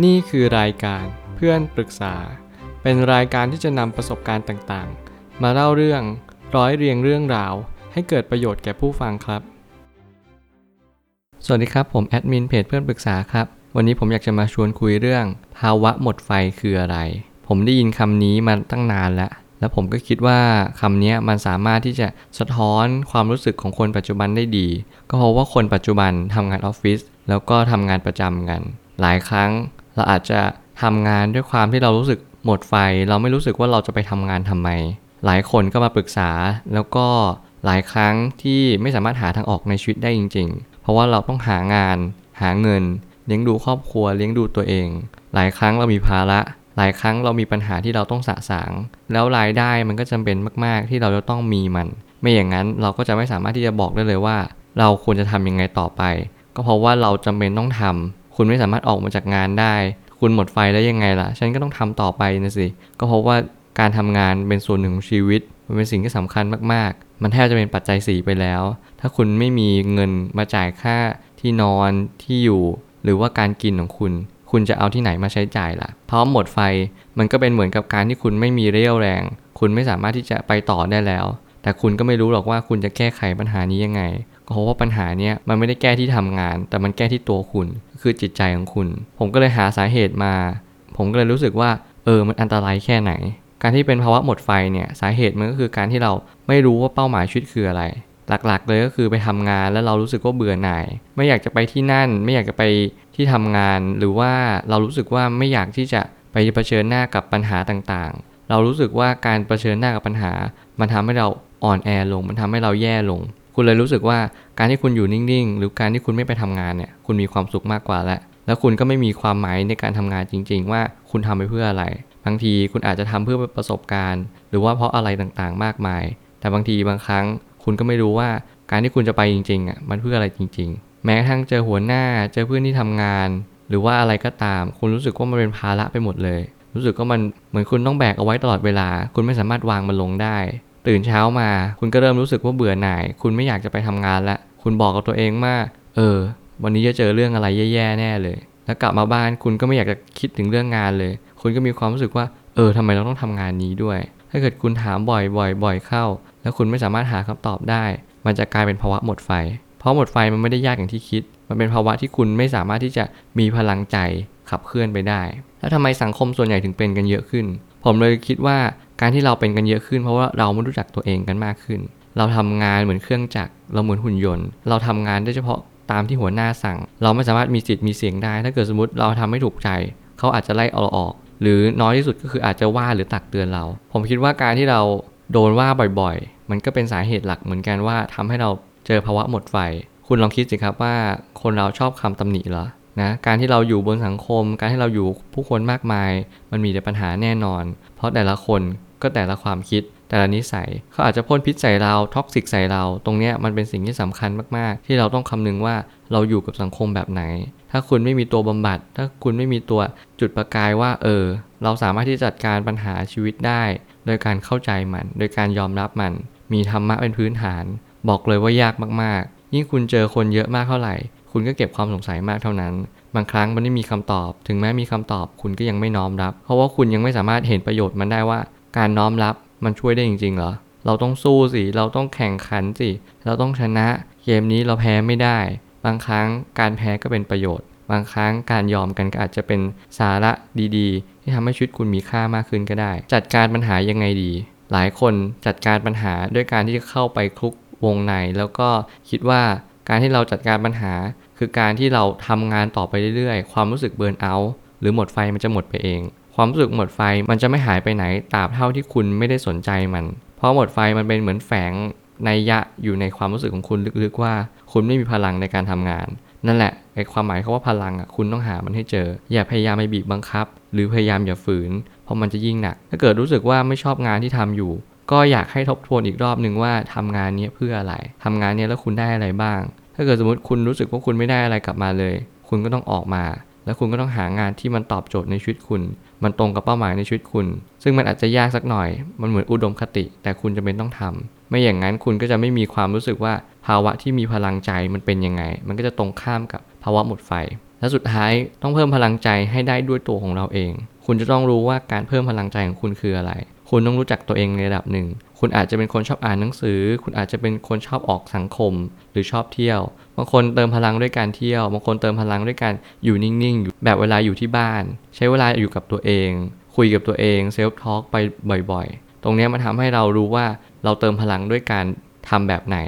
นี่คือรายการเพื่อนปรึกษา เป็นรายการที่จะนำประสบการณ์ต่างๆ มาเล่าเรื่องร้อยเรียงเรื่องราว ให้เกิดประโยชน์แก่ผู้ฟังครับ สวัสดีครับผมแอดมินเพจเพื่อนปรึกษาครับ วันนี้ผมอยากจะมาชวนคุยเรื่อง ภาวะหมดไฟคืออะไร ผมได้ยินคำนี้มาตั้งนานแล้ว แล้วผมก็คิดว่าคำนี้มันสามารถที่จะสะท้อนความรู้สึกของคนปัจจุบันได้ดี ก็เพราะว่าคนปัจจุบันทำงานออฟฟิศแล้วก็ทำงานประจำกัน หลายครั้ง เราอาจจะทำงานด้วยความที่เรารู้สึกหมดไฟ เราไม่รู้สึกว่าเราจะไปทำงานทำไม หลายคนก็มาปรึกษา แล้วก็หลายครั้งที่ไม่สามารถหาทางออกในชีวิตได้จริง ๆ เพราะว่าเราต้องหางาน หาเงิน เลี้ยงดูครอบครัว เลี้ยงดูตัวเอง หลายครั้งเรามีภาระ หลายครั้งเรามีปัญหาที่เราต้องสะสาง แล้วรายได้มันก็จำเป็นมาก ๆ ที่เราจะต้องมีมัน ไม่อย่างนั้นเราก็จะไม่สามารถที่จะบอกได้เลยว่า เราควรจะทำยังไงต่อไป ก็เพราะว่าเราจำเป็นต้องทำ คุณไม่สามารถออกมาจากงานได้ คุณหมดไฟแล้วยังไงล่ะ ฉันก็ต้องทำต่อไปนะสิ ก็เพราะว่าการทำงานเป็นส่วนหนึ่งของชีวิต มันเป็นสิ่งที่สำคัญมากๆ มันแทบจะเป็นปัจจัยสี่ไปแล้ว ถ้าคุณไม่มีเงินมาจ่ายค่าที่นอนที่อยู่ หรือว่าการกินของคุณ คุณจะเอาที่ไหนมาใช้จ่ายล่ะ เพราะหมดไฟมันก็เป็นเหมือนกับการที่คุณไม่มีเรี่ยวแรง คุณไม่สามารถที่จะไปต่อได้แล้ว แต่คุณก็ไม่รู้หรอกว่าคุณจะแก้ไขปัญหานี้ยังไง เพราะว่าปัญหาเนี้ยมันไม่ได้แก้ที่ทำงาน แต่มันแก้ที่ตัวคุณ คือจิตใจของคุณ ผมก็เลยหาสาเหตุมา ผมก็เลยรู้สึกว่า เออ มันอันตรายแค่ไหน การที่เป็นภาวะหมดไฟเนี่ย สาเหตุมันก็คือการที่เราไม่รู้ว่าเป้าหมายชีวิตคืออะไร หลักๆ เลยก็คือไปทำงานแล้วเรารู้สึกว่าเบื่อหน่าย ไม่อยากจะไปที่นั่น ไม่อยากจะไปที่ทำงาน หรือว่าเรารู้สึกว่าไม่อยากที่จะไปเผชิญหน้ากับปัญหาต่างๆ เรารู้สึกว่าการเผชิญหน้ากับปัญหา มันทำให้เราอ่อนแอลง มันทำให้เราแย่ลง คุณเลยรู้สึกว่าการที่คุณอยู่นิ่งๆ หรือการที่คุณไม่ไปทำงานเนี่ย คุณมีความสุขมากกว่าแล้ว แล้วคุณก็ไม่มีความหมายในการทำงานจริง ๆ ว่าคุณทำไปเพื่ออะไร บางทีคุณอาจจะทำเพื่อประสบการณ์ หรือว่าเพราะอะไรต่างๆ มากมาย แต่บางทีบางครั้ง คุณก็ไม่รู้ว่าการที่คุณจะไปจริงๆอะมันเพื่ออะไรจริง ๆ แม้กระทั่งเจอหัวหน้า เจอเพื่อนที่ทำงาน หรือว่าอะไรก็ตาม คุณรู้สึกว่ามันเป็นภาระไปหมดเลย รู้สึกว่ามันเหมือนคุณต้องแบกเอาไว้ตลอดเวลา คุณไม่สามารถวางมันลงได้ ตื่นเช้ามา คุณก็เริ่มรู้สึกว่าเบื่อหน่าย คุณไม่อยากจะไปทำงานละคุณบอกกับตัวเองว่า เออ วันนี้จะเจอเรื่องอะไรแย่ๆแน่เลย แล้วกลับมาบ้านคุณก็ไม่อยากจะคิดถึงเรื่องงานเลย คุณก็มีความรู้สึกว่า เออทำไมเราต้องทำงานนี้ด้วย ถ้าเกิดคุณถามบ่อยๆบ่อยเข้า แล้วคุณไม่สามารถหาคำตอบได้ มันจะกลายเป็นภาวะหมดไฟ เพราะหมดไฟมันไม่ได้ยากอย่างที่คิด มันเป็นภาวะที่คุณไม่สามารถที่จะมีพลังใจขับเคลื่อนไปได้ แล้วทำไมสังคมส่วนใหญ่ถึงเป็นกันเยอะขึ้น ผมเลยคิดว่า การที่เราเป็นกันเยอะขึ้น เพราะว่าเราไม่รู้จักตัวเองกันมากขึ้น เราทำงานเหมือนเครื่องจักรเราเหมือนหุ่นยนต์ เราทำงานได้เฉพาะตามที่หัวหน้าสั่ง เราไม่สามารถมีสิทธิ์มีเสียงได้ ถ้าเกิดสมมติเราทำไม่ถูกใจ เขาอาจจะไล่เอาเราออก หรือน้อยที่สุดก็คืออาจจะว่าหรือตักเตือนเรา ผมคิดว่าการที่เราโดนว่าบ่อยๆ มันก็เป็นสาเหตุหลักเหมือนกันว่าทำให้เราเจอภาวะหมดไฟ คุณลองคิดสิครับว่าคนเราชอบคำตำหนิเหรอนะการที่เราอยู่บนสังคม การที่เราอยู่ผู้คนมากมาย มันมีแต่ปัญหาแน่นอน เพราะแต่ละคน ก็แต่ละความคิด แต่ละนิสัยเขาอาจจะพ่นพิษใส่เราท็อกซิกใส่เรา ตรงเนี้ยมันเป็นสิ่งที่สำคัญมากๆ ที่เราต้องคำนึงว่าเราอยู่กับสังคมแบบไหน ถ้าคุณไม่มีตัวบำบัด ถ้าคุณไม่มีตัวจุดประกายว่า เออ เราสามารถที่จะจัดการปัญหาชีวิตได้ โดยการเข้าใจมัน โดยการยอมรับมัน มีธรรมะเป็นพื้นฐาน บอกเลยว่ายากมากๆ ยิ่งคุณเจอคนเยอะมากเท่าไหร่ คุณก็เก็บความสงสัยมากเท่านั้นบางครั้งมันไม่มีคำตอบ ถึงแม้มีคำตอบคุณก็ยังไม่น้อมรับ เพราะว่าคุณยังไม่สามารถเห็นประโยชน์มันได้ว่า การน้อมรับมันช่วยได้จริงๆเหรอ เราต้องสู้สิ เราต้องแข่งขันสิ เราต้องชนะ เกมนี้เราแพ้ไม่ได้ บางครั้งการแพ้ก็เป็นประโยชน์ บางครั้งการยอมกันก็อาจจะเป็นสาระดีๆ ที่ทำให้ชีวิตคุณมีค่ามากขึ้นก็ได้ จัดการปัญหายังไงดี หลายคนจัดการปัญหาด้วยการที่เข้าไปคลุกวงในแล้วก็คิดว่าการที่เราจัดการปัญหา คือการที่เราทำงานต่อไปเรื่อยๆ ความรู้สึกเบิร์นเอาท์หรือหมดไฟมันจะหมดไปเอง ความรู้สึกหมดไฟมันจะไม่หายไปไหนตราบเท่าที่คุณไม่ได้สนใจมัน เพราะหมดไฟมันเป็นเหมือนแฝงในยะอยู่ในความรู้สึกของคุณลึกๆว่า คุณไม่มีพลังในการทำงาน นั่นแหละไอความหมายเขาว่าพลังอะคุณต้องหามันให้เจอ อย่าพยายามไปบีบบังคับ หรือพยายามอย่าฝืน เพราะมันจะยิ่งหนัก ถ้าเกิดรู้สึกว่าไม่ชอบงานที่ทำอยู่ ก็อยากให้ทบทวนอีกรอบหนึ่งว่าทำงานนี้เพื่ออะไรทำงานนี้แล้วคุณได้อะไรบ้าง ถ้าเกิดสมมติคุณรู้สึกว่าคุณไม่ได้อะไรกลับมาเลย คุณก็ต้องออกมา แล้วคุณก็ต้องหางานที่มันตอบโจทย์ในชีวิตคุณ มันตรงกับเป้าหมายในชีวิตคุณ ซึ่งมันอาจจะยากสักหน่อย มันเหมือนอุดมคติ แต่คุณจะเป็นต้องทำไม่อย่างนั้นคุณก็จะไม่มีความรู้สึกว่าภาวะที่มีพลังใจมันเป็นยังไง มันก็จะตรงข้ามกับภาวะหมดไฟ และสุดท้ายต้องเพิ่มพลังใจให้ได้ด้วยตัวของเราเอง คุณจะต้องรู้ว่าการเพิ่มพลังใจของคุณคืออะไร คุณต้องรู้จักตัวเองในระดับหนึ่ง คุณอาจจะเป็นคนชอบอ่านหนังสือ คุณอาจจะเป็นคนชอบออกสังคม หรือชอบเที่ยว บางคนเติมพลังด้วยการเที่ยว บางคนเติมพลังด้วยการอยู่นิ่งๆอยู่แบบเวลาอยู่ที่บ้าน ใช้เวลาอยู่กับตัวเอง คุยกับตัวเอง self talk ไปบ่อยๆ ตรงนี้มันทำให้เรารู้ว่าเราเติมพลังด้วยการทำแบบไหน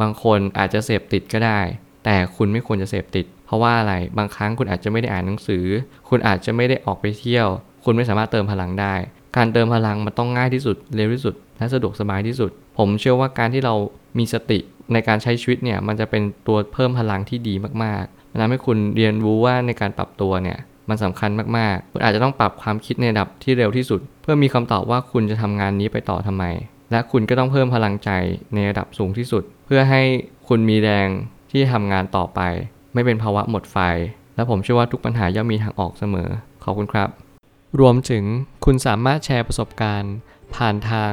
บางคนอาจจะเสพติดก็ได้ แต่คุณไม่ควรจะเสพติด เพราะว่าอะไร บางครั้งคุณอาจจะไม่ได้อ่านหนังสือ คุณอาจจะไม่ได้ออกไปเที่ยว คุณไม่สามารถเติมพลังได้ การเติมพลังมันต้องง่ายที่สุด เร็วที่สุด และสะดวกสบายที่สุด ผมเชื่อว่าการที่เรามีสติในการใช้ชีวิตเนี่ยมันจะเป็นตัวเพิ่มพลังที่ดีมากๆมันทำให้คุณเรียนรู้ว่าในการปรับตัวเนี่ยมันสำคัญมากๆ คุณอาจจะต้องปรับความคิดในระดับที่เร็วที่สุด เพื่อมีคำตอบว่าคุณจะทำงานนี้ไปต่อทำไม และคุณก็ต้องเพิ่มพลังใจในระดับสูงที่สุด เพื่อให้คุณมีแรงที่ทำงานต่อไป ไม่เป็นภาวะหมดไฟ และผมเชื่อว่าทุกปัญหาย่อมมีทางออกเสมอ ขอบคุณครับ รวมถึงคุณสามารถแชร์ประสบการณ์ ผ่านทาง